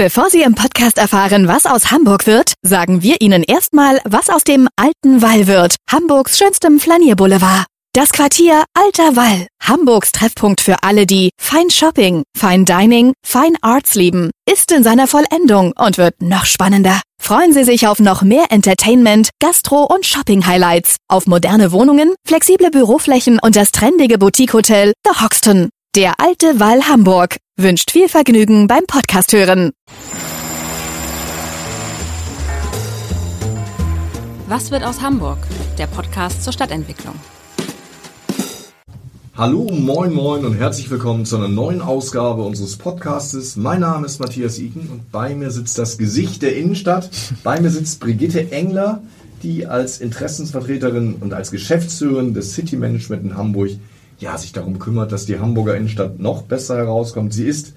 Bevor Sie im Podcast erfahren, was aus Hamburg wird, sagen wir Ihnen erstmal, was aus dem alten Wall wird, Hamburgs schönstem Flanierboulevard. Das Quartier Alter Wall, Hamburgs Treffpunkt für alle, die Fine Shopping, Fine Dining, Fine Arts lieben, ist in seiner Vollendung und wird noch spannender. Freuen Sie sich auf noch mehr Entertainment, Gastro- und Shopping-Highlights, auf moderne Wohnungen, flexible Büroflächen und das trendige Boutique-Hotel The Hoxton. Der alte Wall Hamburg wünscht viel Vergnügen beim Podcast hören. Was wird aus Hamburg? Der Podcast zur Stadtentwicklung. Hallo, moin, moin und herzlich willkommen zu einer neuen Ausgabe unseres Podcastes. Mein Name ist Matthias Iken und bei mir sitzt das Gesicht der Innenstadt. Bei mir sitzt Brigitte Engler, die als Interessensvertreterin und als Geschäftsführerin des City Management in Hamburg ja, sich darum kümmert, dass die Hamburger Innenstadt noch besser herauskommt. Sie ist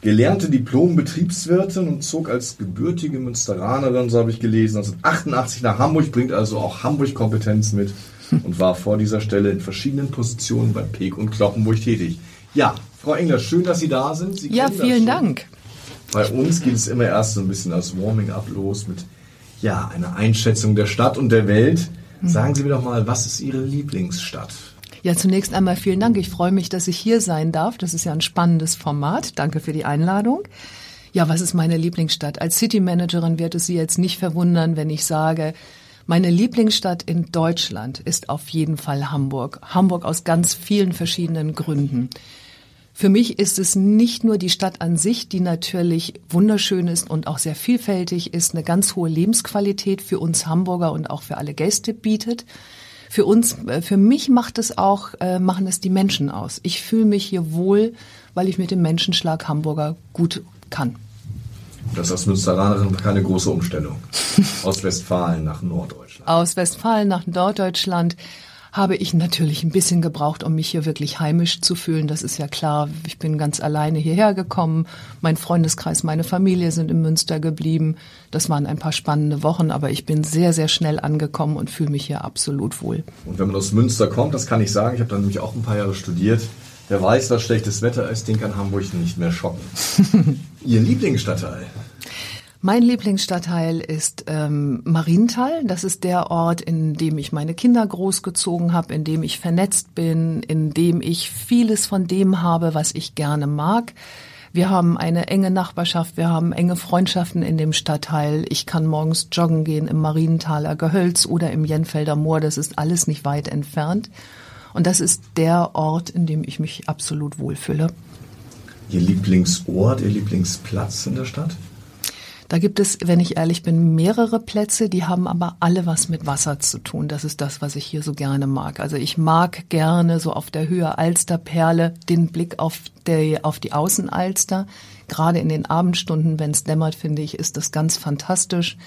gelernte Diplom-Betriebswirtin und zog als gebürtige Münsteranerin, so habe ich gelesen, 1988 nach Hamburg, bringt also auch Hamburg-Kompetenz mit und war vor dieser Stelle in verschiedenen Positionen bei Peek und Kloppenburg tätig. Ja, Frau Engler, schön, dass Sie da sind. Sie ja, vielen Dank. Bei uns geht es immer erst so ein bisschen als Warming-up los mit ja, einer Einschätzung der Stadt und der Welt. Sagen Sie mir doch mal, was ist Ihre Lieblingsstadt? Ja, zunächst einmal vielen Dank. Ich freue mich, dass ich hier sein darf. Das ist ja ein spannendes Format. Danke für die Einladung. Ja, was ist meine Lieblingsstadt? Als City Managerin wird es Sie jetzt nicht verwundern, wenn ich sage, meine Lieblingsstadt in Deutschland ist auf jeden Fall Hamburg. Hamburg aus ganz vielen verschiedenen Gründen. Für mich ist es nicht nur die Stadt an sich, die natürlich wunderschön ist und auch sehr vielfältig ist, eine ganz hohe Lebensqualität für uns Hamburger und auch für alle Gäste bietet für uns, äh, für mich macht es auch, äh, machen es die Menschen aus. Ich fühle mich hier wohl, weil ich mit dem Menschenschlag Hamburger gut kann. Das ist als Münsteranerin keine große Umstellung. Aus Westfalen nach Norddeutschland. Aus Westfalen nach Norddeutschland habe ich natürlich ein bisschen gebraucht, um mich hier wirklich heimisch zu fühlen. Das ist ja klar. Ich bin ganz alleine hierher gekommen. Mein Freundeskreis, meine Familie sind in Münster geblieben. Das waren ein paar spannende Wochen, aber ich bin sehr, sehr schnell angekommen und fühle mich hier absolut wohl. Und wenn man aus Münster kommt, das kann ich sagen, ich habe dann nämlich auch ein paar Jahre studiert, der weiß, was schlechtes Wetter ist, den kann Hamburg nicht mehr schocken. Ihr Lieblingsstadtteil? Mein Lieblingsstadtteil ist ähm, Marienthal. Das ist der Ort, in dem ich meine Kinder großgezogen habe, in dem ich vernetzt bin, in dem ich vieles von dem habe, was ich gerne mag. Wir haben eine enge Nachbarschaft, wir haben enge Freundschaften in dem Stadtteil. Ich kann morgens joggen gehen im Marienthaler Gehölz oder im Jenfelder Moor. Das ist alles nicht weit entfernt. Und das ist der Ort, in dem ich mich absolut wohlfühle. Ihr Lieblingsort, Ihr Lieblingsplatz in der Stadt? Da gibt es, wenn ich ehrlich bin, mehrere Plätze, die haben aber alle was mit Wasser zu tun. Das ist das, was ich hier so gerne mag. Also ich mag gerne so auf der Höhe Alsterperle den Blick auf, der, auf die Außenalster. Gerade in den Abendstunden, wenn es dämmert, finde ich, ist das ganz fantastisch.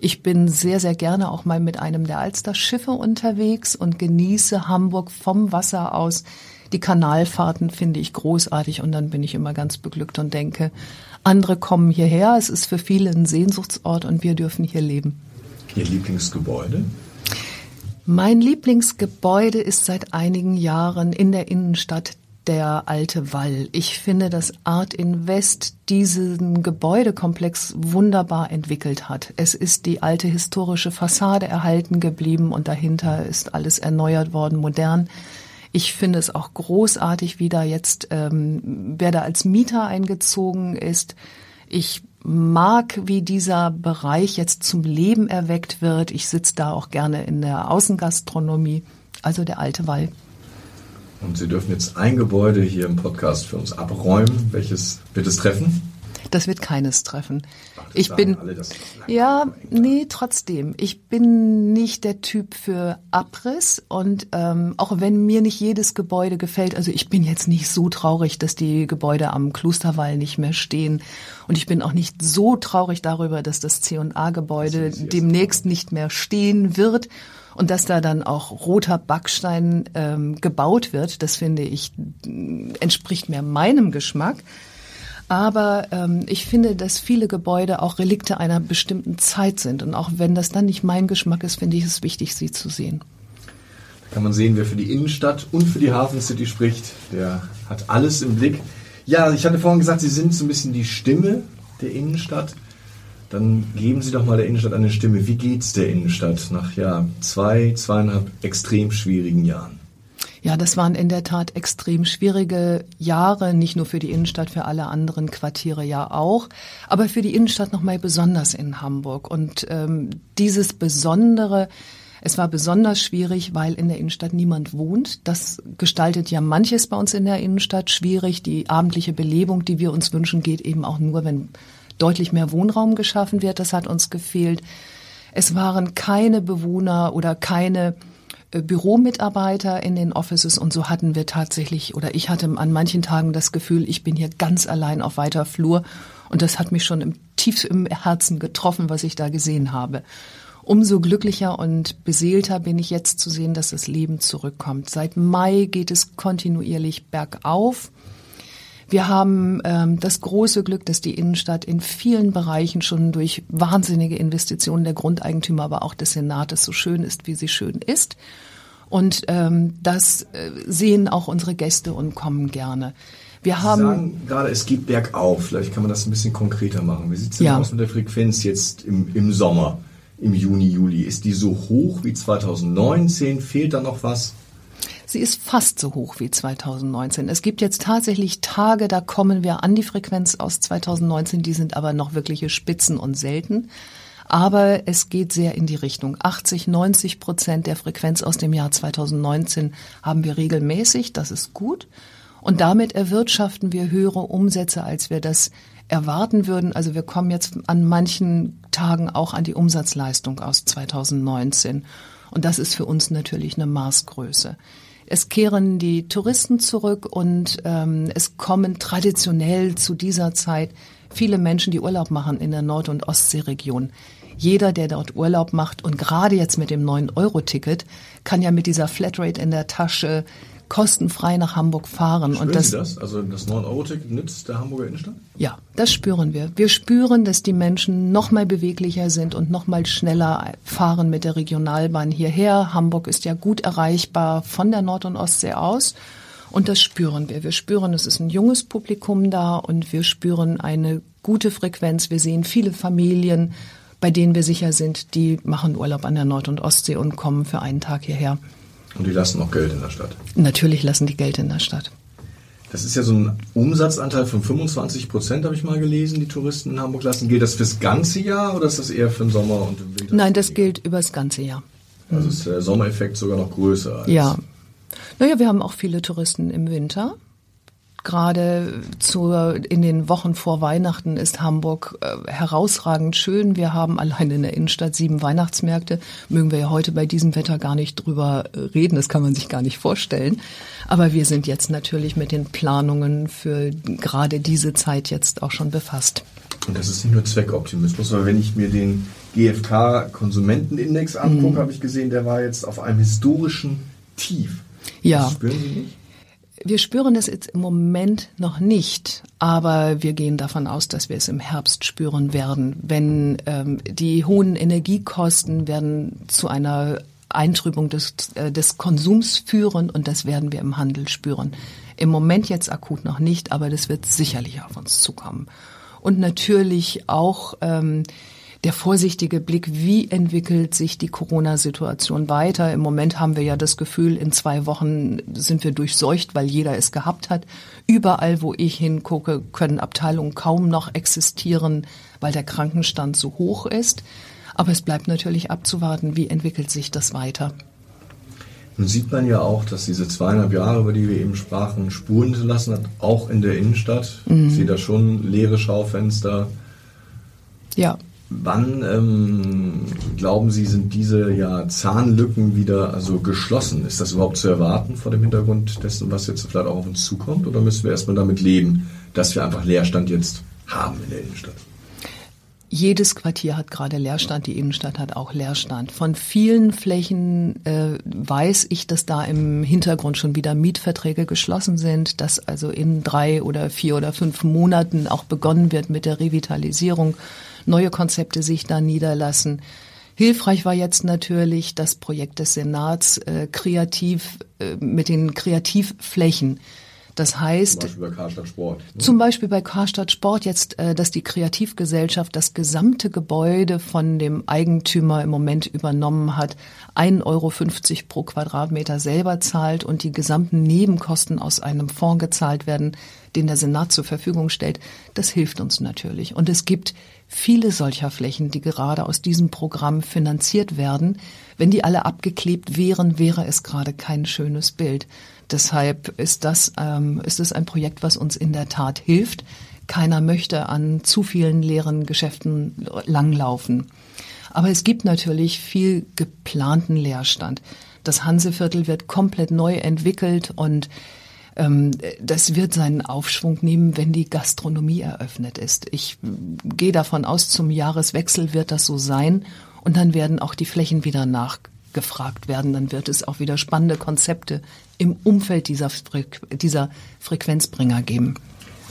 Ich bin sehr, sehr gerne auch mal mit einem der Alster-Schiffe unterwegs und genieße Hamburg vom Wasser aus. Die Kanalfahrten finde ich großartig und dann bin ich immer ganz beglückt und denke, andere kommen hierher. Es ist für viele ein Sehnsuchtsort und wir dürfen hier leben. Ihr Lieblingsgebäude? Mein Lieblingsgebäude ist seit einigen Jahren in der Innenstadt der alte Wall. Ich finde, dass Art Invest diesen Gebäudekomplex wunderbar entwickelt hat. Es ist die alte historische Fassade erhalten geblieben und dahinter ist alles erneuert worden, modern. Ich finde es auch großartig, wie da jetzt, ähm, wer da als Mieter eingezogen ist. Ich mag, wie dieser Bereich jetzt zum Leben erweckt wird. Ich sitze da auch gerne in der Außengastronomie, also der alte Wall. Und Sie dürfen jetzt ein Gebäude hier im Podcast für uns abräumen. Welches wird es treffen? Das wird keines treffen. Ach, ich bin ja, nee, trotzdem. Ich bin nicht der Typ für Abriss und ähm, auch wenn mir nicht jedes Gebäude gefällt, also ich bin jetzt nicht so traurig, dass die Gebäude am Klosterwall nicht mehr stehen und ich bin auch nicht so traurig darüber, dass das C&A-Gebäude demnächst nicht mehr stehen wird und dass da dann auch roter Backstein ähm, gebaut wird. Das finde ich entspricht mehr meinem Geschmack. Aber ähm, ich finde, dass viele Gebäude auch Relikte einer bestimmten Zeit sind. Und auch wenn das dann nicht mein Geschmack ist, finde ich es wichtig, sie zu sehen. Da kann man sehen, wer für die Innenstadt und für die Hafen City spricht. Der hat alles im Blick. Ja, ich hatte vorhin gesagt, Sie sind so ein bisschen die Stimme der Innenstadt. Dann geben Sie doch mal der Innenstadt eine Stimme. Wie geht's der Innenstadt nach ja zwei, zweieinhalb extrem schwierigen Jahren? Ja, das waren in der Tat extrem schwierige Jahre, nicht nur für die Innenstadt, für alle anderen Quartiere ja auch, aber für die Innenstadt nochmal besonders in Hamburg. Und ähm, dieses Besondere, es war besonders schwierig, weil in der Innenstadt niemand wohnt. Das gestaltet ja manches bei uns in der Innenstadt schwierig. Die abendliche Belebung, die wir uns wünschen, geht eben auch nur, wenn deutlich mehr Wohnraum geschaffen wird. Das hat uns gefehlt. Es waren keine Bewohner oder keine Büromitarbeiter in den Offices und so hatten wir tatsächlich oder ich hatte an manchen Tagen das Gefühl, ich bin hier ganz allein auf weiter Flur und das hat mich schon im, tief im Herzen getroffen, was ich da gesehen habe. Umso glücklicher und beseelter bin ich jetzt zu sehen, dass das Leben zurückkommt. Seit Mai geht es kontinuierlich bergauf. Wir haben ähm, das große Glück, dass die Innenstadt in vielen Bereichen schon durch wahnsinnige Investitionen der Grundeigentümer, aber auch des Senates so schön ist, wie sie schön ist. Und ähm, das äh, sehen auch unsere Gäste und kommen gerne. Wir haben Sie sagen gerade, es geht bergauf. Vielleicht kann man das ein bisschen konkreter machen. Wie sieht es denn ja. aus mit der Frequenz jetzt im, im Sommer, im Juni, Juli? Ist die so hoch wie 2019? Fehlt da noch was? Sie ist fast so hoch wie 2019. Es gibt jetzt tatsächlich Tage, da kommen wir an die Frequenz aus 2019, die sind aber noch wirkliche Spitzen und selten. Aber es geht sehr in die Richtung. 80, 90 Prozent der Frequenz aus dem Jahr 2019 haben wir regelmäßig. Das ist gut. Und damit erwirtschaften wir höhere Umsätze, als wir das erwarten würden. Also wir kommen jetzt an manchen Tagen auch an die Umsatzleistung aus 2019. Und das ist für uns natürlich eine Maßgröße. Es kehren die Touristen zurück und ähm, es kommen traditionell zu dieser Zeit viele Menschen, die Urlaub machen in der Nord- und Ostseeregion. Jeder, der dort Urlaub macht und gerade jetzt mit dem 9-Euro-Ticket, kann ja mit dieser Flatrate in der Tasche kostenfrei nach Hamburg fahren. Spüren und das, Sie das? Also das 9-Euro-Ticket nützt der Hamburger Innenstadt? Ja, das spüren wir. Wir spüren, dass die Menschen noch mal beweglicher sind und noch mal schneller fahren mit der Regionalbahn hierher. Hamburg ist ja gut erreichbar von der Nord- und Ostsee aus. Und das spüren wir. Wir spüren, es ist ein junges Publikum da und wir spüren eine gute Frequenz. Wir sehen viele Familien, bei denen wir sicher sind, die machen Urlaub an der Nord- und Ostsee und kommen für einen Tag hierher. Und die lassen auch Geld in der Stadt? Natürlich lassen die Geld in der Stadt. Das ist ja so ein Umsatzanteil von 25 Prozent, habe ich mal gelesen, die Touristen in Hamburg lassen. Gilt das fürs ganze Jahr oder ist das eher für den Sommer und den Winter? Nein, das gilt über das ganze Jahr. Also ist der Sommereffekt sogar noch größer. Als ja, naja, wir haben auch viele Touristen im Winter. Gerade zu, in den Wochen vor Weihnachten ist Hamburg äh, herausragend schön. Wir haben allein in der Innenstadt sieben Weihnachtsmärkte. Mögen wir ja heute bei diesem Wetter gar nicht drüber äh, reden. Das kann man sich gar nicht vorstellen. Aber wir sind jetzt natürlich mit den Planungen für gerade diese Zeit jetzt auch schon befasst. Und das ist nicht nur Zweckoptimismus, weil wenn ich mir den GfK-Konsumentenindex angucke, mhm. habe ich gesehen, der war jetzt auf einem historischen Tief. Ja. Das spüren Sie nicht? Wir spüren es jetzt im Moment noch nicht, aber wir gehen davon aus, dass wir es im Herbst spüren werden, wenn ähm, die hohen Energiekosten werden zu einer Eintrübung des, äh, des Konsums führen und das werden wir im Handel spüren. Im Moment jetzt akut noch nicht, aber das wird sicherlich auf uns zukommen. Und natürlich auch ähm, der vorsichtige Blick, wie entwickelt sich die Corona-Situation weiter. Im Moment haben wir ja das Gefühl, in zwei Wochen sind wir durchseucht, weil jeder es gehabt hat. Überall, wo ich hingucke, können Abteilungen kaum noch existieren, weil der Krankenstand so hoch ist. Aber es bleibt natürlich abzuwarten, wie entwickelt sich das weiter. Nun sieht man ja auch, dass diese zweieinhalb Jahre, über die wir eben sprachen, Spuren hinterlassen hat, auch in der Innenstadt. Mhm. Ich sehe da schon leere Schaufenster. Ja, Wann ähm, glauben Sie, sind diese ja, Zahnlücken wieder also geschlossen? Ist das überhaupt zu erwarten vor dem Hintergrund dessen, was jetzt vielleicht auch auf uns zukommt? Oder müssen wir erstmal damit leben, dass wir einfach Leerstand jetzt haben in der Innenstadt? Jedes Quartier hat gerade Leerstand, die Innenstadt hat auch Leerstand. Von vielen Flächen äh, weiß ich, dass da im Hintergrund schon wieder Mietverträge geschlossen sind, dass also in drei oder vier oder fünf Monaten auch begonnen wird mit der Revitalisierung neue Konzepte sich da niederlassen. Hilfreich war jetzt natürlich das Projekt des Senats äh, kreativ äh, mit den Kreativflächen. Das heißt, zum Beispiel bei Karstadt Sport. Ne? Zum Beispiel bei Karstadt Sport jetzt, äh, dass die Kreativgesellschaft das gesamte Gebäude von dem Eigentümer im Moment übernommen hat, 1,50 Euro pro Quadratmeter selber zahlt und die gesamten Nebenkosten aus einem Fonds gezahlt werden, den der Senat zur Verfügung stellt. Das hilft uns natürlich. Und es gibt viele solcher Flächen, die gerade aus diesem Programm finanziert werden. Wenn die alle abgeklebt wären, wäre es gerade kein schönes Bild. Deshalb ist das, ähm, ist es ein Projekt, was uns in der Tat hilft. Keiner möchte an zu vielen leeren Geschäften langlaufen. Aber es gibt natürlich viel geplanten Leerstand. Das Hanseviertel wird komplett neu entwickelt und ähm, das wird seinen Aufschwung nehmen, wenn die Gastronomie eröffnet ist. Ich gehe davon aus, zum Jahreswechsel wird das so sein und dann werden auch die Flächen wieder nachgefragt werden. Dann wird es auch wieder spannende Konzepte im Umfeld dieser, Fre dieser Frequenzbringer geben.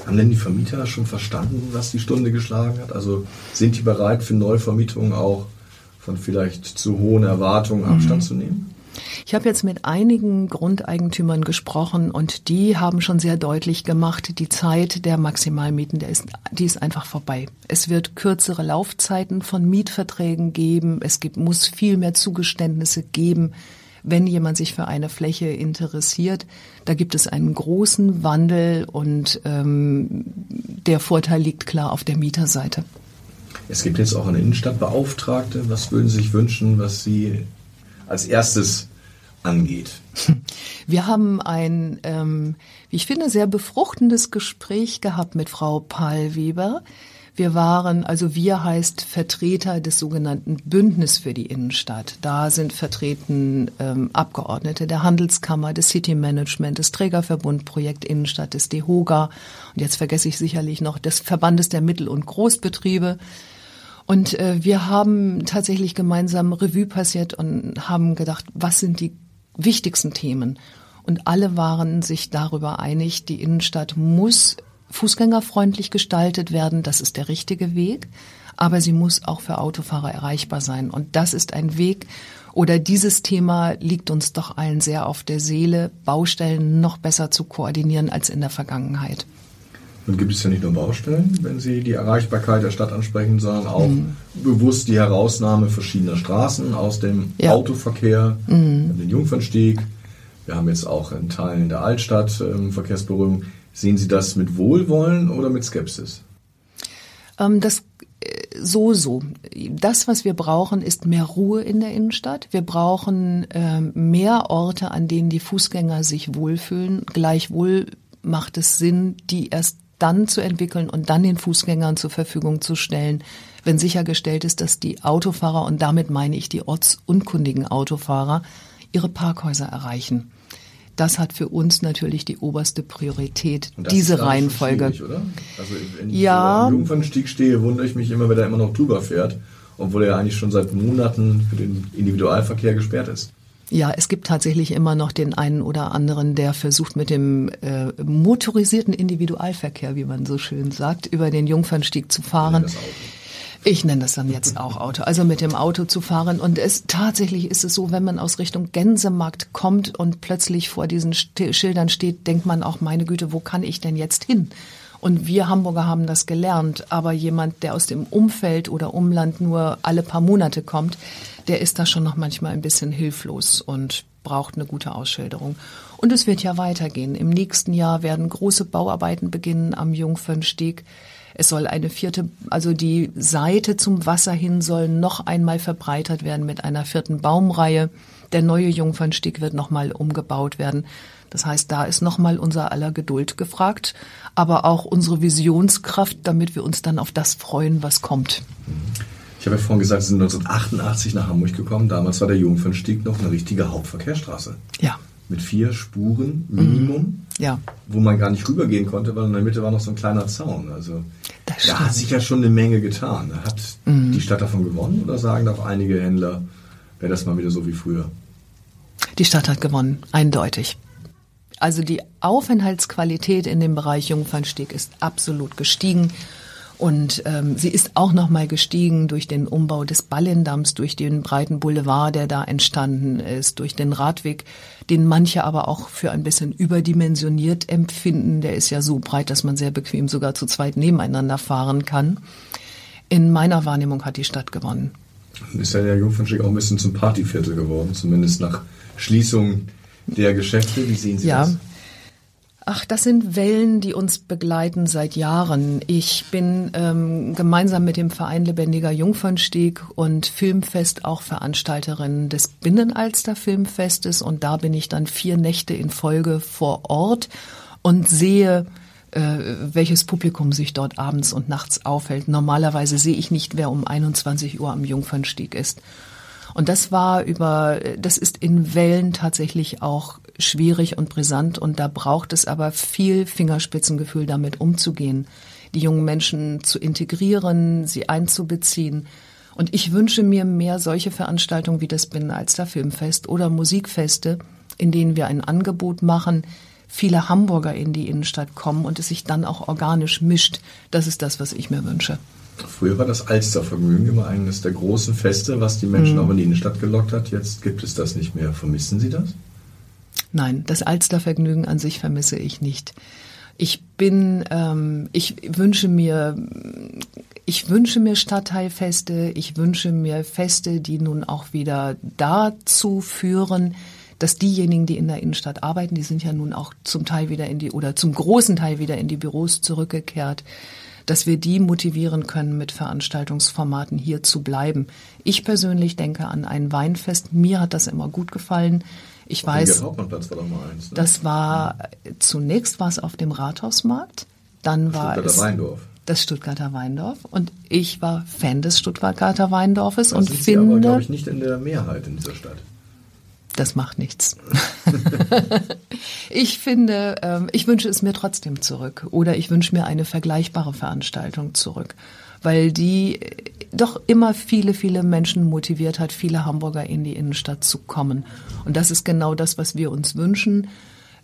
Haben denn die Vermieter schon verstanden, was die Stunde geschlagen hat? Also sind die bereit für Neuvermietungen auch von vielleicht zu hohen Erwartungen Abstand mhm. zu nehmen? Ich habe jetzt mit einigen Grundeigentümern gesprochen und die haben schon sehr deutlich gemacht, die Zeit der Maximalmieten, der ist, die ist einfach vorbei. Es wird kürzere Laufzeiten von Mietverträgen geben. Es gibt, muss viel mehr Zugeständnisse geben, wenn jemand sich für eine Fläche interessiert. Da gibt es einen großen Wandel und ähm, der Vorteil liegt klar auf der Mieterseite. Es gibt jetzt auch eine Innenstadtbeauftragte. Was würden Sie sich wünschen, was Sie als erstes angeht? Wir haben ein, ähm, wie ich finde, sehr befruchtendes Gespräch gehabt mit Frau Pahlweber. Wir waren, also wir heißt Vertreter des sogenannten Bündnis für die Innenstadt. Da sind vertreten ähm, Abgeordnete der Handelskammer, des City Management, des Trägerverbund Projekt Innenstadt, des DEHOGA und jetzt vergesse ich sicherlich noch des Verbandes der Mittel- und Großbetriebe. Und äh, wir haben tatsächlich gemeinsam Revue passiert und haben gedacht, was sind die wichtigsten Themen? Und alle waren sich darüber einig, die Innenstadt muss fußgängerfreundlich gestaltet werden. Das ist der richtige Weg. Aber sie muss auch für Autofahrer erreichbar sein. Und das ist ein Weg, oder dieses Thema liegt uns doch allen sehr auf der Seele, Baustellen noch besser zu koordinieren als in der Vergangenheit. Nun gibt es ja nicht nur Baustellen, wenn Sie die Erreichbarkeit der Stadt ansprechen, sondern auch mhm. bewusst die Herausnahme verschiedener Straßen aus dem ja. Autoverkehr, mhm. den Jungfernstieg. Wir haben jetzt auch in Teilen der Altstadt ähm, Verkehrsberührung. Sehen Sie das mit Wohlwollen oder mit Skepsis? Ähm, das äh, so, so. Das, was wir brauchen, ist mehr Ruhe in der Innenstadt. Wir brauchen ähm, mehr Orte, an denen die Fußgänger sich wohlfühlen. Gleichwohl macht es Sinn, die erst dann zu entwickeln und dann den Fußgängern zur Verfügung zu stellen, wenn sichergestellt ist, dass die Autofahrer, und damit meine ich die ortsunkundigen Autofahrer, ihre Parkhäuser erreichen. Das hat für uns natürlich die oberste Priorität, diese Reihenfolge. Also wenn ich ja. so am Jungfernstieg stehe, wundere ich mich immer, wer da immer noch drüber fährt, obwohl er eigentlich schon seit Monaten für den Individualverkehr gesperrt ist. Ja, es gibt tatsächlich immer noch den einen oder anderen, der versucht mit dem äh, motorisierten Individualverkehr, wie man so schön sagt, über den Jungfernstieg zu fahren. Ich nenne das dann jetzt auch Auto, also mit dem Auto zu fahren. Und es tatsächlich ist es so, wenn man aus Richtung Gänsemarkt kommt und plötzlich vor diesen Schildern steht, denkt man auch, meine Güte, wo kann ich denn jetzt hin? Und wir Hamburger haben das gelernt. Aber jemand, der aus dem Umfeld oder Umland nur alle paar Monate kommt, der ist da schon noch manchmal ein bisschen hilflos und braucht eine gute Ausschilderung. Und es wird ja weitergehen. Im nächsten Jahr werden große Bauarbeiten beginnen am Jungfernstieg. Es soll eine vierte, also die Seite zum Wasser hin soll noch einmal verbreitert werden mit einer vierten Baumreihe. Der neue Jungfernstieg wird nochmal umgebaut werden. Das heißt, da ist nochmal unser aller Geduld gefragt, aber auch unsere Visionskraft, damit wir uns dann auf das freuen, was kommt. Ich habe ja vorhin gesagt, Sie sind 1988 nach Hamburg gekommen. Damals war der Jungfernstieg noch eine richtige Hauptverkehrsstraße. Ja. Mit vier Spuren Minimum. Mhm. Ja. Wo man gar nicht rübergehen konnte, weil in der Mitte war noch so ein kleiner Zaun. Also da hat sich ja schon eine Menge getan. Hat mhm. die Stadt davon gewonnen oder sagen doch einige Händler, wäre das mal wieder so wie früher? Die Stadt hat gewonnen, eindeutig. Also die Aufenthaltsqualität in dem Bereich Jungfernstieg ist absolut gestiegen. Und ähm, sie ist auch noch mal gestiegen durch den Umbau des Ballendamms, durch den breiten Boulevard, der da entstanden ist, durch den Radweg, den manche aber auch für ein bisschen überdimensioniert empfinden. Der ist ja so breit, dass man sehr bequem sogar zu zweit nebeneinander fahren kann. In meiner Wahrnehmung hat die Stadt gewonnen. Ist ja der Jungfernstieg auch ein bisschen zum Partyviertel geworden, zumindest nach Schließung der Geschäfte. Wie sehen Sie ja. das? Ach, das sind Wellen, die uns begleiten seit Jahren. Ich bin ähm, gemeinsam mit dem Verein Lebendiger Jungfernstieg und Filmfest auch Veranstalterin des Binnenalster Filmfestes und da bin ich dann vier Nächte in Folge vor Ort und sehe, äh, welches Publikum sich dort abends und nachts aufhält. Normalerweise sehe ich nicht, wer um 21 Uhr am Jungfernstieg ist. Und das war über, das ist in Wellen tatsächlich auch schwierig und brisant und da braucht es aber viel Fingerspitzengefühl, damit umzugehen, die jungen Menschen zu integrieren, sie einzubeziehen. Und ich wünsche mir mehr solche Veranstaltungen wie das Binnenalster Filmfest oder Musikfeste, in denen wir ein Angebot machen, viele Hamburger in die Innenstadt kommen und es sich dann auch organisch mischt. Das ist das, was ich mir wünsche. Früher war das Alstervergnügen immer eines der großen Feste, was die Menschen mhm. auch in die Innenstadt gelockt hat. Jetzt gibt es das nicht mehr. Vermissen Sie das? Nein, das Alstervergnügen an sich vermisse ich nicht. Ich bin, ähm, ich wünsche mir, ich wünsche mir Stadtteilfeste, ich wünsche mir Feste, die nun auch wieder dazu führen, dass diejenigen, die in der Innenstadt arbeiten, die sind ja nun auch zum Teil wieder in die oder zum großen Teil wieder in die Büros zurückgekehrt, dass wir die motivieren können, mit Veranstaltungsformaten hier zu bleiben. Ich persönlich denke an ein Weinfest. Mir hat das immer gut gefallen. Ich weiß, war eins, ne? das war zunächst war es auf dem Rathausmarkt, dann war Stuttgarter es Weindorf. das Stuttgarter Weindorf und ich war Fan des Stuttgarter Weindorfes das und sind finde, Sie aber, glaube ich, nicht in der Mehrheit in dieser Stadt. Das macht nichts. ich finde, ähm, ich wünsche es mir trotzdem zurück oder ich wünsche mir eine vergleichbare Veranstaltung zurück, weil die doch immer viele, viele Menschen motiviert hat, viele Hamburger in die Innenstadt zu kommen. Und das ist genau das, was wir uns wünschen.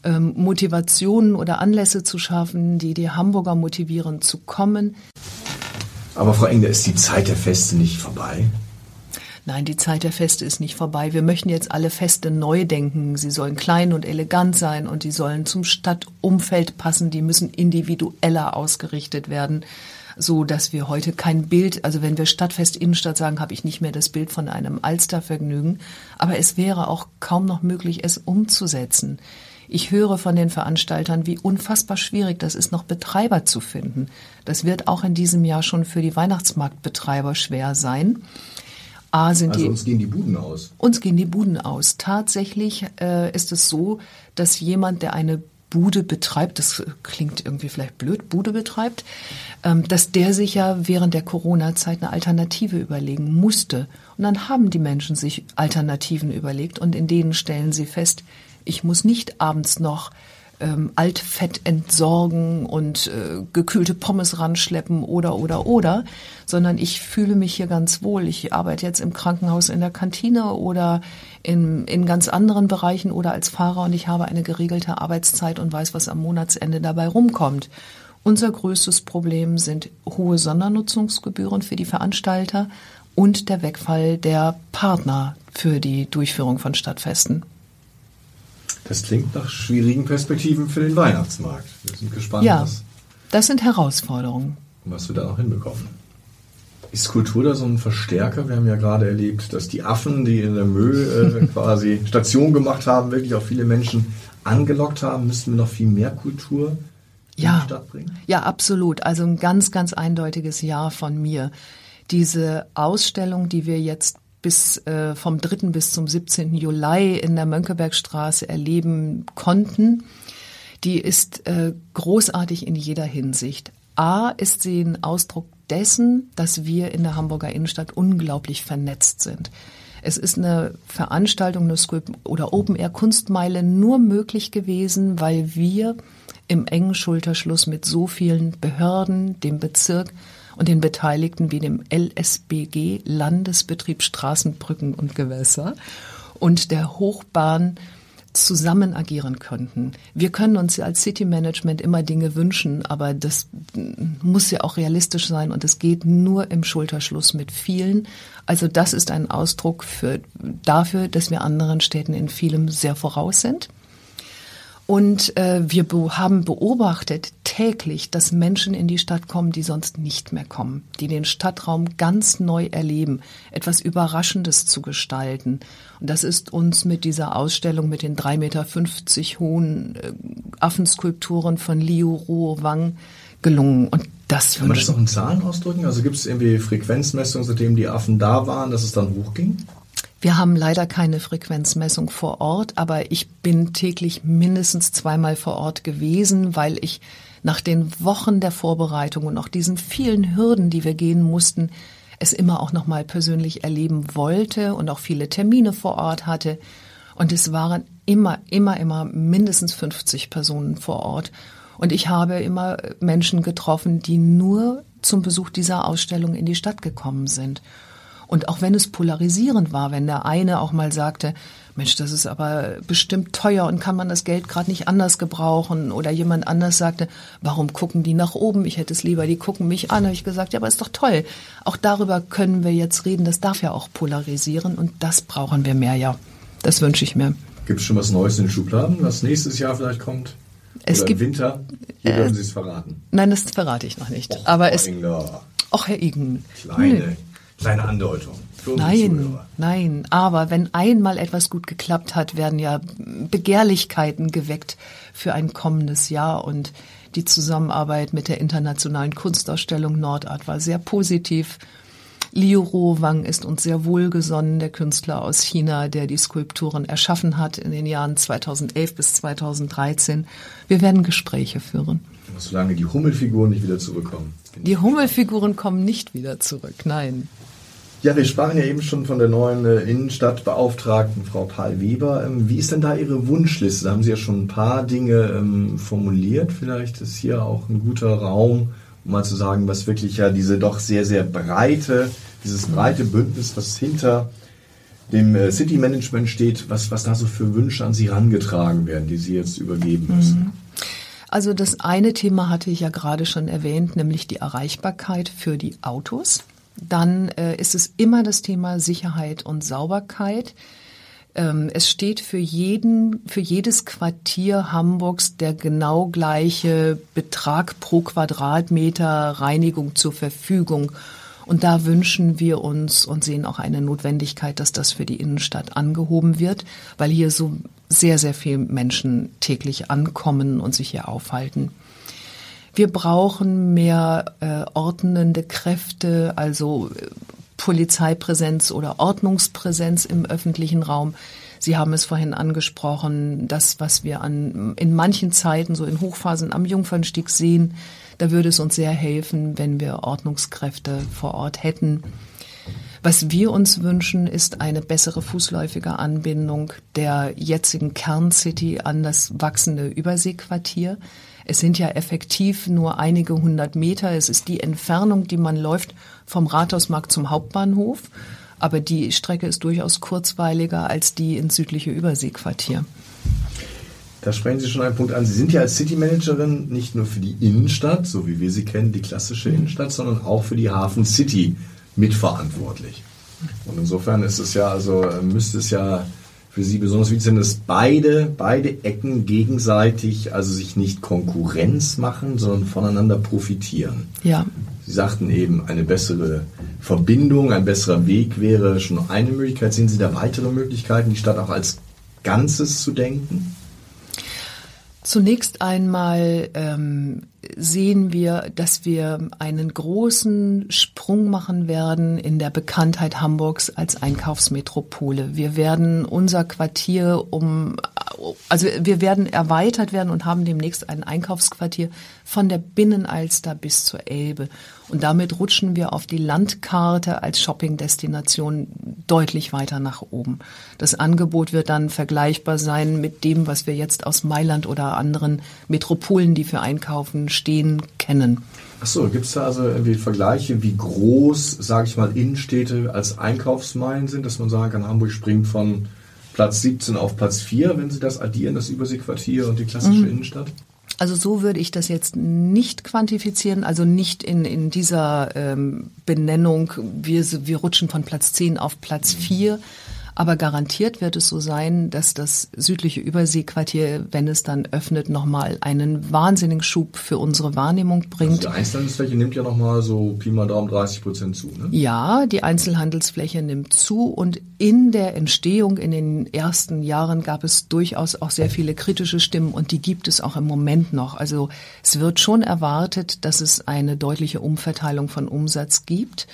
Ähm, Motivationen oder Anlässe zu schaffen, die die Hamburger motivieren zu kommen. Aber Frau Engler, ist die Zeit der Feste nicht vorbei? Nein, die Zeit der Feste ist nicht vorbei. Wir möchten jetzt alle Feste neu denken. Sie sollen klein und elegant sein und die sollen zum Stadtumfeld passen. Die müssen individueller ausgerichtet werden, so dass wir heute kein Bild, also wenn wir Stadtfest Innenstadt sagen, habe ich nicht mehr das Bild von einem Alstervergnügen. Aber es wäre auch kaum noch möglich, es umzusetzen. Ich höre von den Veranstaltern, wie unfassbar schwierig das ist, noch Betreiber zu finden. Das wird auch in diesem Jahr schon für die Weihnachtsmarktbetreiber schwer sein. A sind also die, uns gehen die Buden aus. Uns gehen die Buden aus. Tatsächlich äh, ist es so, dass jemand, der eine Bude betreibt, das klingt irgendwie vielleicht blöd, Bude betreibt, ähm, dass der sich ja während der Corona-Zeit eine Alternative überlegen musste. Und dann haben die Menschen sich Alternativen überlegt und in denen stellen sie fest, ich muss nicht abends noch ähm, Altfett entsorgen und äh, gekühlte Pommes ranschleppen oder oder oder, sondern ich fühle mich hier ganz wohl. Ich arbeite jetzt im Krankenhaus in der Kantine oder in, in ganz anderen Bereichen oder als Fahrer und ich habe eine geregelte Arbeitszeit und weiß, was am Monatsende dabei rumkommt. Unser größtes Problem sind hohe Sondernutzungsgebühren für die Veranstalter und der Wegfall der Partner für die Durchführung von Stadtfesten. Das klingt nach schwierigen Perspektiven für den Weihnachtsmarkt. Wir sind gespannt, ja, was, das sind Herausforderungen. Was wir da noch hinbekommen. Ist Kultur da so ein Verstärker? Wir haben ja gerade erlebt, dass die Affen, die in der Müll äh, quasi Station gemacht haben, wirklich auch viele Menschen angelockt haben. Müssten wir noch viel mehr Kultur ja, in die Stadt bringen? Ja, absolut. Also ein ganz, ganz eindeutiges Ja von mir. Diese Ausstellung, die wir jetzt bis äh, vom 3. bis zum 17. Juli in der Mönckebergstraße erleben konnten, die ist äh, großartig in jeder Hinsicht. A ist sie ein Ausdruck dessen, dass wir in der Hamburger Innenstadt unglaublich vernetzt sind. Es ist eine Veranstaltung eine oder Open Air Kunstmeile nur möglich gewesen, weil wir im engen Schulterschluss mit so vielen Behörden, dem Bezirk und den Beteiligten wie dem LSBG, Landesbetrieb Straßenbrücken und Gewässer, und der Hochbahn zusammen agieren könnten. Wir können uns als City Management immer Dinge wünschen, aber das muss ja auch realistisch sein und es geht nur im Schulterschluss mit vielen. Also das ist ein Ausdruck für, dafür, dass wir anderen Städten in vielem sehr voraus sind. Und äh, wir be haben beobachtet täglich, dass Menschen in die Stadt kommen, die sonst nicht mehr kommen, die den Stadtraum ganz neu erleben, etwas Überraschendes zu gestalten. Und das ist uns mit dieser Ausstellung mit den 3,50 Meter hohen äh, Affenskulpturen von Liu Ruo Wang gelungen. Und das Kann man das auch in Zahlen ausdrücken? Also gibt es irgendwie Frequenzmessungen, seitdem die Affen da waren, dass es dann hochging? Wir haben leider keine Frequenzmessung vor Ort, aber ich bin täglich mindestens zweimal vor Ort gewesen, weil ich nach den Wochen der Vorbereitung und auch diesen vielen Hürden, die wir gehen mussten, es immer auch noch mal persönlich erleben wollte und auch viele Termine vor Ort hatte. Und es waren immer, immer, immer mindestens 50 Personen vor Ort. Und ich habe immer Menschen getroffen, die nur zum Besuch dieser Ausstellung in die Stadt gekommen sind. Und auch wenn es polarisierend war, wenn der eine auch mal sagte, Mensch, das ist aber bestimmt teuer und kann man das Geld gerade nicht anders gebrauchen oder jemand anders sagte, warum gucken die nach oben? Ich hätte es lieber, die gucken mich an. Habe ich gesagt, ja, aber ist doch toll. Auch darüber können wir jetzt reden. Das darf ja auch polarisieren und das brauchen wir mehr, ja. Das wünsche ich mir. Gibt es schon was Neues in den Schubladen, was nächstes Jahr vielleicht kommt? Es Oder gibt im Winter? Hier äh, dürfen Sie es verraten. Nein, das verrate ich noch nicht. Och, aber es. Och, Herr Igen. Kleine, kleine Andeutung. Nein, nein. Aber wenn einmal etwas gut geklappt hat, werden ja Begehrlichkeiten geweckt für ein kommendes Jahr und die Zusammenarbeit mit der internationalen Kunstausstellung Nordart war sehr positiv. Liu Ruowang ist uns sehr wohlgesonnen, der Künstler aus China, der die Skulpturen erschaffen hat in den Jahren 2011 bis 2013. Wir werden Gespräche führen. Solange die Hummelfiguren nicht wieder zurückkommen. Die Hummelfiguren kommen nicht wieder zurück, nein. Ja, wir sprachen ja eben schon von der neuen äh, Innenstadtbeauftragten, Frau Paul Weber. Ähm, wie ist denn da Ihre Wunschliste? Da haben Sie ja schon ein paar Dinge ähm, formuliert. Vielleicht ist hier auch ein guter Raum, um mal zu sagen, was wirklich ja diese doch sehr, sehr breite, dieses breite Bündnis, was hinter dem äh, City Management steht, was, was da so für Wünsche an Sie herangetragen werden, die Sie jetzt übergeben müssen. Mhm. Also das eine Thema hatte ich ja gerade schon erwähnt, nämlich die Erreichbarkeit für die Autos dann äh, ist es immer das Thema Sicherheit und Sauberkeit. Ähm, es steht für jeden, für jedes Quartier Hamburgs der genau gleiche Betrag pro Quadratmeter Reinigung zur Verfügung. Und da wünschen wir uns und sehen auch eine Notwendigkeit, dass das für die Innenstadt angehoben wird, weil hier so sehr, sehr viele Menschen täglich ankommen und sich hier aufhalten. Wir brauchen mehr äh, ordnende Kräfte, also äh, Polizeipräsenz oder Ordnungspräsenz im öffentlichen Raum. Sie haben es vorhin angesprochen, das, was wir an, in manchen Zeiten, so in Hochphasen am Jungfernstieg sehen, da würde es uns sehr helfen, wenn wir Ordnungskräfte vor Ort hätten. Was wir uns wünschen, ist eine bessere fußläufige Anbindung der jetzigen Kerncity an das wachsende Überseequartier. Es sind ja effektiv nur einige hundert Meter. Es ist die Entfernung, die man läuft vom Rathausmarkt zum Hauptbahnhof. Aber die Strecke ist durchaus kurzweiliger als die ins südliche Überseequartier. Da sprechen Sie schon einen Punkt an. Sie sind ja als City Managerin nicht nur für die Innenstadt, so wie wir sie kennen, die klassische Innenstadt, sondern auch für die Hafen City mitverantwortlich. Und insofern ist es ja, also müsste es ja für Sie besonders wichtig sind, dass beide, beide Ecken gegenseitig, also sich nicht Konkurrenz machen, sondern voneinander profitieren. Ja. Sie sagten eben, eine bessere Verbindung, ein besserer Weg wäre schon eine Möglichkeit. Sehen Sie da weitere Möglichkeiten, die Stadt auch als Ganzes zu denken? Zunächst einmal ähm, sehen wir, dass wir einen großen Sprung machen werden in der Bekanntheit Hamburgs als Einkaufsmetropole. Wir werden unser Quartier um, also wir werden erweitert werden und haben demnächst ein Einkaufsquartier von der Binnenalster bis zur Elbe. Und damit rutschen wir auf die Landkarte als Shoppingdestination deutlich weiter nach oben. Das Angebot wird dann vergleichbar sein mit dem, was wir jetzt aus Mailand oder anderen Metropolen, die für Einkaufen stehen, kennen. Achso, gibt es da also irgendwie Vergleiche, wie groß, sage ich mal, Innenstädte als Einkaufsmeilen sind, dass man sagen kann, Hamburg springt von Platz 17 auf Platz 4, wenn Sie das addieren, das Überseequartier und die klassische mhm. Innenstadt? Also so würde ich das jetzt nicht quantifizieren, also nicht in, in dieser ähm, Benennung, wir, wir rutschen von Platz 10 auf Platz 4. Mhm aber garantiert wird es so sein, dass das südliche Überseequartier, wenn es dann öffnet, nochmal einen wahnsinnigen Schub für unsere Wahrnehmung bringt. Also die Einzelhandelsfläche nimmt ja nochmal so Pi mal Daumen 30 Prozent zu, ne? Ja, die Einzelhandelsfläche nimmt zu und in der Entstehung in den ersten Jahren gab es durchaus auch sehr viele kritische Stimmen und die gibt es auch im Moment noch. Also es wird schon erwartet, dass es eine deutliche Umverteilung von Umsatz gibt.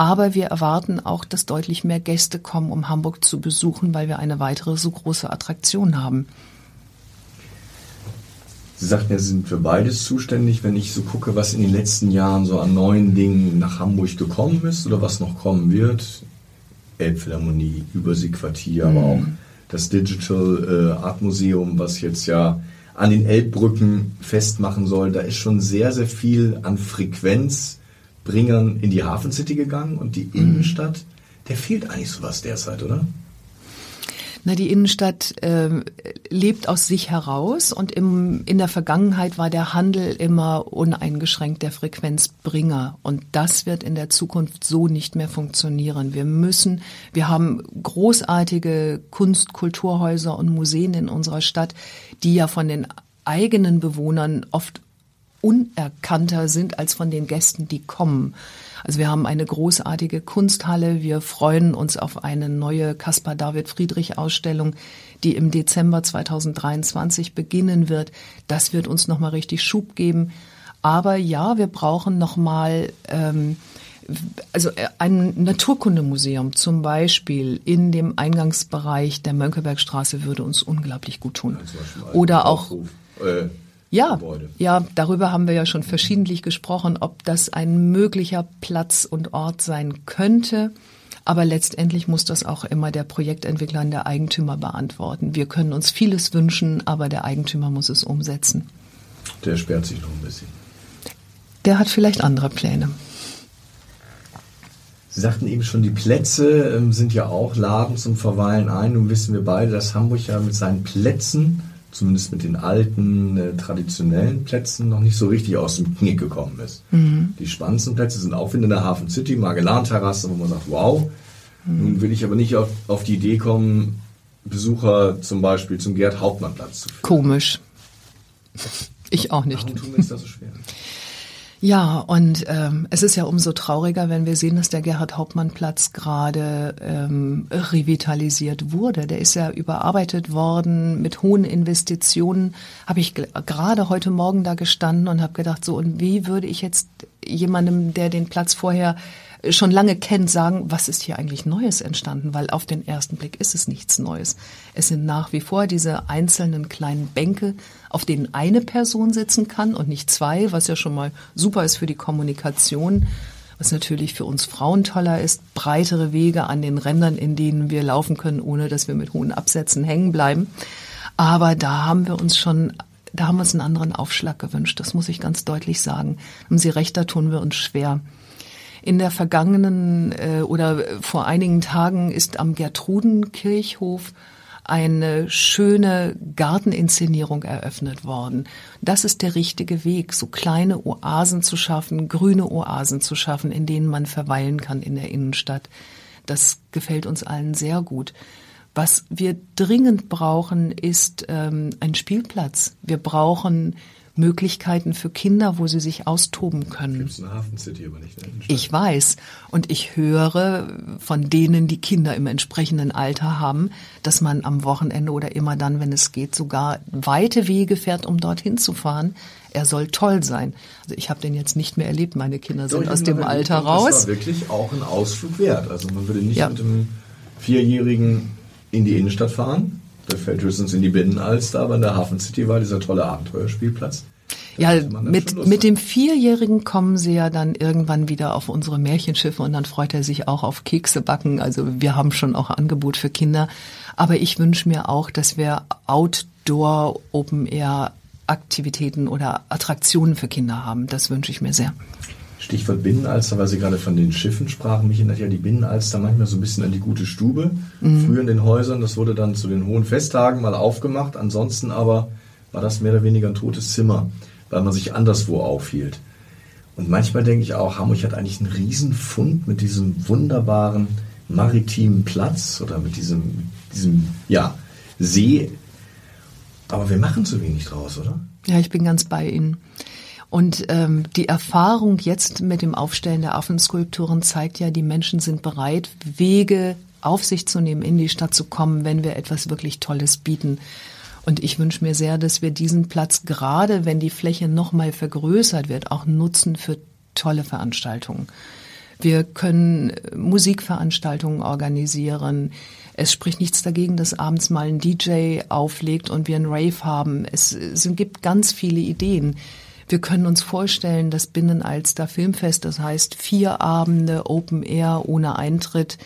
Aber wir erwarten auch, dass deutlich mehr Gäste kommen, um Hamburg zu besuchen, weil wir eine weitere so große Attraktion haben. Sie sagten ja, Sie sind für beides zuständig. Wenn ich so gucke, was in den letzten Jahren so an neuen Dingen nach Hamburg gekommen ist oder was noch kommen wird, Elbphilharmonie, Überseequartier, mhm. aber auch das Digital äh, Art Museum, was jetzt ja an den Elbbrücken festmachen soll, da ist schon sehr, sehr viel an Frequenz Bringern in die Hafen City gegangen und die Innenstadt, der fehlt eigentlich sowas derzeit, oder? Na, die Innenstadt äh, lebt aus sich heraus und im, in der Vergangenheit war der Handel immer uneingeschränkt der Frequenzbringer und das wird in der Zukunft so nicht mehr funktionieren. Wir müssen, wir haben großartige Kunst, Kulturhäuser und Museen in unserer Stadt, die ja von den eigenen Bewohnern oft unerkannter sind als von den Gästen, die kommen. Also wir haben eine großartige Kunsthalle. Wir freuen uns auf eine neue Caspar David Friedrich Ausstellung, die im Dezember 2023 beginnen wird. Das wird uns nochmal richtig Schub geben. Aber ja, wir brauchen nochmal ähm, also äh, ein Naturkundemuseum zum Beispiel in dem Eingangsbereich der Mönckebergstraße würde uns unglaublich gut tun. Oder auch äh, ja, Gebäude. ja, darüber haben wir ja schon verschiedentlich gesprochen, ob das ein möglicher Platz und Ort sein könnte. Aber letztendlich muss das auch immer der Projektentwickler und der Eigentümer beantworten. Wir können uns vieles wünschen, aber der Eigentümer muss es umsetzen. Der sperrt sich noch ein bisschen. Der hat vielleicht andere Pläne. Sie sagten eben schon, die Plätze ähm, sind ja auch Laden zum Verweilen ein. Nun wissen wir beide, dass Hamburg ja mit seinen Plätzen zumindest mit den alten, äh, traditionellen Plätzen noch nicht so richtig aus dem Knick gekommen ist. Mhm. Die spannendsten Plätze sind auch wieder in der Hafen City, Magellan-Terrasse, wo man sagt, wow. Mhm. Nun will ich aber nicht auf, auf die Idee kommen, Besucher zum Beispiel zum Gerd-Hauptmann-Platz zu führen. Komisch. Ich auch nicht. Warum tun wir uns das so schwer? Ja, und ähm, es ist ja umso trauriger, wenn wir sehen, dass der Gerhard-Hauptmann-Platz gerade ähm, revitalisiert wurde. Der ist ja überarbeitet worden mit hohen Investitionen. Habe ich gerade heute Morgen da gestanden und habe gedacht, so, und wie würde ich jetzt jemandem, der den Platz vorher schon lange kennt, sagen, was ist hier eigentlich Neues entstanden? Weil auf den ersten Blick ist es nichts Neues. Es sind nach wie vor diese einzelnen kleinen Bänke, auf denen eine Person sitzen kann und nicht zwei, was ja schon mal super ist für die Kommunikation. Was natürlich für uns Frauen toller ist, breitere Wege an den Rändern, in denen wir laufen können, ohne dass wir mit hohen Absätzen hängen bleiben. Aber da haben wir uns schon da haben wir uns einen anderen Aufschlag gewünscht. Das muss ich ganz deutlich sagen. Haben Sie recht, da tun wir uns schwer. In der vergangenen äh, oder vor einigen Tagen ist am Gertrudenkirchhof eine schöne Garteninszenierung eröffnet worden. Das ist der richtige Weg, so kleine Oasen zu schaffen, grüne Oasen zu schaffen, in denen man verweilen kann in der Innenstadt. Das gefällt uns allen sehr gut. Was wir dringend brauchen, ist ähm, ein Spielplatz. Wir brauchen Möglichkeiten für Kinder, wo sie sich austoben können. Gibt's eine Hafen City aber nicht. Ne? Ich weiß und ich höre von denen, die Kinder im entsprechenden Alter haben, dass man am Wochenende oder immer dann, wenn es geht, sogar weite Wege fährt, um dorthin zu fahren. Er soll toll sein. Also ich habe den jetzt nicht mehr erlebt. Meine Kinder sind Doch, aus dem Alter raus. Das war wirklich auch ein Ausflug wert. Also man würde nicht ja. mit einem Vierjährigen in die Innenstadt fahren der fällt höchstens in die Binnenalster, aber in der Hafen City war dieser tolle Abenteuerspielplatz. Ja, mit, mit dem Vierjährigen kommen sie ja dann irgendwann wieder auf unsere Märchenschiffe und dann freut er sich auch auf Kekse backen. Also wir haben schon auch Angebot für Kinder. Aber ich wünsche mir auch, dass wir Outdoor Open Air Aktivitäten oder Attraktionen für Kinder haben. Das wünsche ich mir sehr. Stichwort Binnenalster, weil Sie gerade von den Schiffen sprachen. Mich erinnert ja die Binnenalster manchmal so ein bisschen an die gute Stube. Mhm. Früher in den Häusern, das wurde dann zu den hohen Festtagen mal aufgemacht. Ansonsten aber war das mehr oder weniger ein totes Zimmer, weil man sich anderswo aufhielt. Und manchmal denke ich auch, Hamburg hat eigentlich einen Riesenfund mit diesem wunderbaren maritimen Platz oder mit diesem, diesem ja, See. Aber wir machen zu wenig draus, oder? Ja, ich bin ganz bei Ihnen. Und ähm, die Erfahrung jetzt mit dem Aufstellen der Affenskulpturen zeigt ja, die Menschen sind bereit, Wege auf sich zu nehmen, in die Stadt zu kommen, wenn wir etwas wirklich Tolles bieten. Und ich wünsche mir sehr, dass wir diesen Platz, gerade wenn die Fläche nochmal vergrößert wird, auch nutzen für tolle Veranstaltungen. Wir können Musikveranstaltungen organisieren. Es spricht nichts dagegen, dass abends mal ein DJ auflegt und wir einen Rave haben. Es, es gibt ganz viele Ideen. Wir können uns vorstellen, das Binnenalster Filmfest, das heißt vier Abende Open Air ohne Eintritt,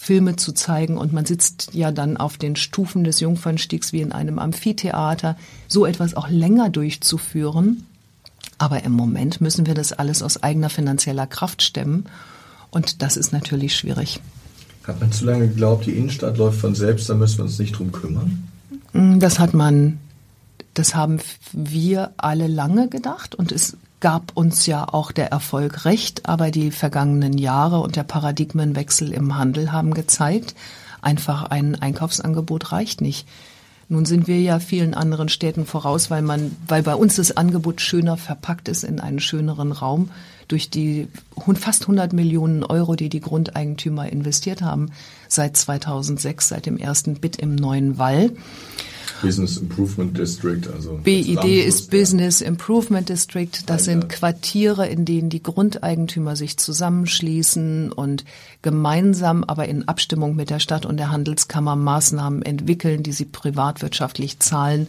Filme zu zeigen und man sitzt ja dann auf den Stufen des Jungfernstiegs wie in einem Amphitheater, so etwas auch länger durchzuführen. Aber im Moment müssen wir das alles aus eigener finanzieller Kraft stemmen und das ist natürlich schwierig. Hat man zu lange geglaubt, die Innenstadt läuft von selbst, da müssen wir uns nicht drum kümmern? Das hat man das haben wir alle lange gedacht und es gab uns ja auch der Erfolg recht, aber die vergangenen Jahre und der Paradigmenwechsel im Handel haben gezeigt, einfach ein Einkaufsangebot reicht nicht. Nun sind wir ja vielen anderen Städten voraus, weil man, weil bei uns das Angebot schöner verpackt ist in einen schöneren Raum durch die fast 100 Millionen Euro, die die Grundeigentümer investiert haben seit 2006, seit dem ersten Bit im neuen Wall. Business Improvement District, also BID ist Business Improvement District. Das sind Quartiere, in denen die Grundeigentümer sich zusammenschließen und gemeinsam, aber in Abstimmung mit der Stadt und der Handelskammer Maßnahmen entwickeln, die sie privatwirtschaftlich zahlen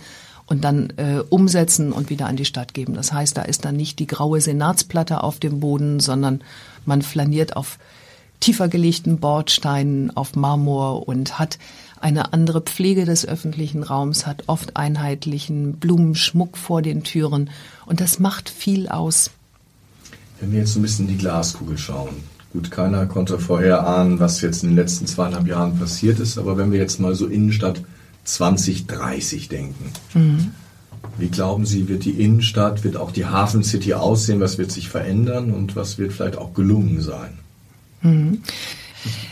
und dann äh, umsetzen und wieder an die Stadt geben. Das heißt, da ist dann nicht die graue Senatsplatte auf dem Boden, sondern man flaniert auf tiefer gelegten Bordsteinen, auf Marmor und hat eine andere Pflege des öffentlichen Raums, hat oft einheitlichen Blumenschmuck vor den Türen und das macht viel aus. Wenn wir jetzt ein bisschen in die Glaskugel schauen, gut, keiner konnte vorher ahnen, was jetzt in den letzten zweieinhalb Jahren passiert ist, aber wenn wir jetzt mal so Innenstadt 2030 denken, mhm. wie glauben Sie, wird die Innenstadt, wird auch die Hafen City aussehen, was wird sich verändern und was wird vielleicht auch gelungen sein? Mhm.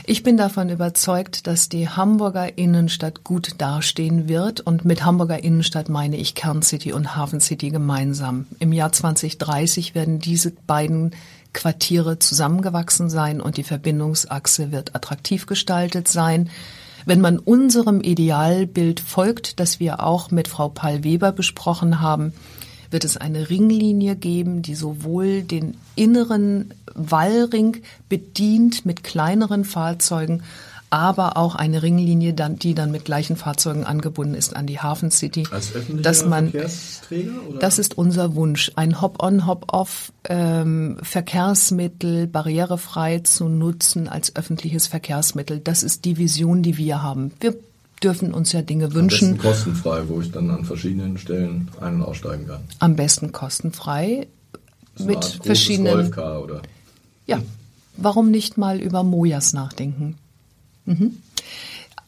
Ich bin davon überzeugt, dass die Hamburger Innenstadt gut dastehen wird und mit Hamburger Innenstadt meine ich Kerncity und Hafencity gemeinsam. Im Jahr 2030 werden diese beiden Quartiere zusammengewachsen sein und die Verbindungsachse wird attraktiv gestaltet sein. Wenn man unserem Idealbild folgt, das wir auch mit Frau Paul Weber besprochen haben, wird es eine Ringlinie geben, die sowohl den inneren Wallring bedient mit kleineren Fahrzeugen, aber auch eine Ringlinie, die dann mit gleichen Fahrzeugen angebunden ist an die Hafen City. Als öffentlicher dass man, Verkehrsträger? Oder? Das ist unser Wunsch, ein Hop-on, Hop-off ähm, Verkehrsmittel barrierefrei zu nutzen als öffentliches Verkehrsmittel. Das ist die Vision, die wir haben. Wir dürfen uns ja Dinge wünschen. Am besten kostenfrei, wo ich dann an verschiedenen Stellen ein- und aussteigen kann. Am besten kostenfrei mit verschiedenen. Golfcar, oder? Ja, warum nicht mal über Mojas nachdenken? Mhm.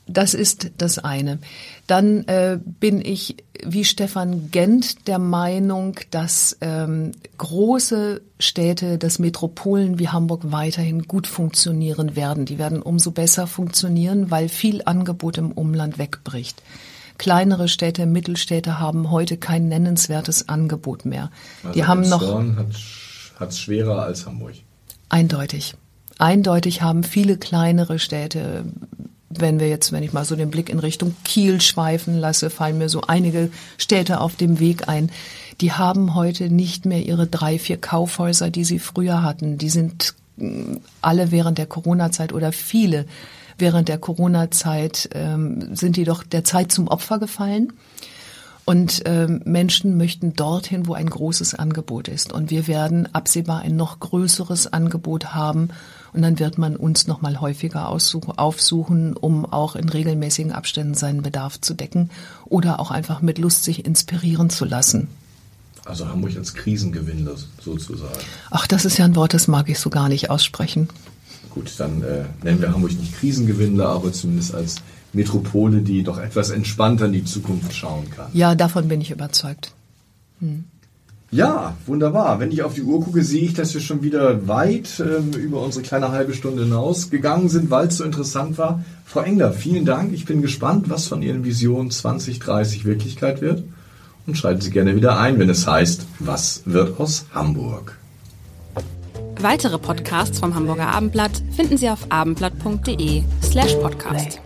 Das ist das eine. Dann äh, bin ich wie Stefan Gent der Meinung, dass ähm, große Städte, dass Metropolen wie Hamburg weiterhin gut funktionieren werden. Die werden umso besser funktionieren, weil viel Angebot im Umland wegbricht. Kleinere Städte, Mittelstädte haben heute kein nennenswertes Angebot mehr. Also die haben noch hat es schwerer als Hamburg. Eindeutig. Eindeutig haben viele kleinere Städte wenn wir jetzt, wenn ich mal so den Blick in Richtung Kiel schweifen lasse, fallen mir so einige Städte auf dem Weg ein. Die haben heute nicht mehr ihre drei, vier Kaufhäuser, die sie früher hatten. Die sind mm, alle während der Corona-Zeit oder viele während der Corona-Zeit ähm, sind die doch der Zeit zum Opfer gefallen. Und ähm, Menschen möchten dorthin, wo ein großes Angebot ist. Und wir werden absehbar ein noch größeres Angebot haben und dann wird man uns noch mal häufiger aufsuchen, um auch in regelmäßigen Abständen seinen Bedarf zu decken oder auch einfach mit Lust sich inspirieren zu lassen. Also Hamburg als Krisengewinner sozusagen. Ach, das ist ja ein Wort, das mag ich so gar nicht aussprechen. Gut, dann äh, nennen wir Hamburg nicht Krisengewinner, aber zumindest als Metropole, die doch etwas entspannter in die Zukunft schauen kann. Ja, davon bin ich überzeugt. Hm. Ja, wunderbar. Wenn ich auf die Uhr gucke, sehe ich, dass wir schon wieder weit ähm, über unsere kleine halbe Stunde hinaus gegangen sind, weil es so interessant war. Frau Engler, vielen Dank. Ich bin gespannt, was von Ihren Visionen 2030 Wirklichkeit wird und schalten Sie gerne wieder ein, wenn es heißt, was wird aus Hamburg? Weitere Podcasts vom Hamburger Abendblatt finden Sie auf abendblatt.de slash podcast.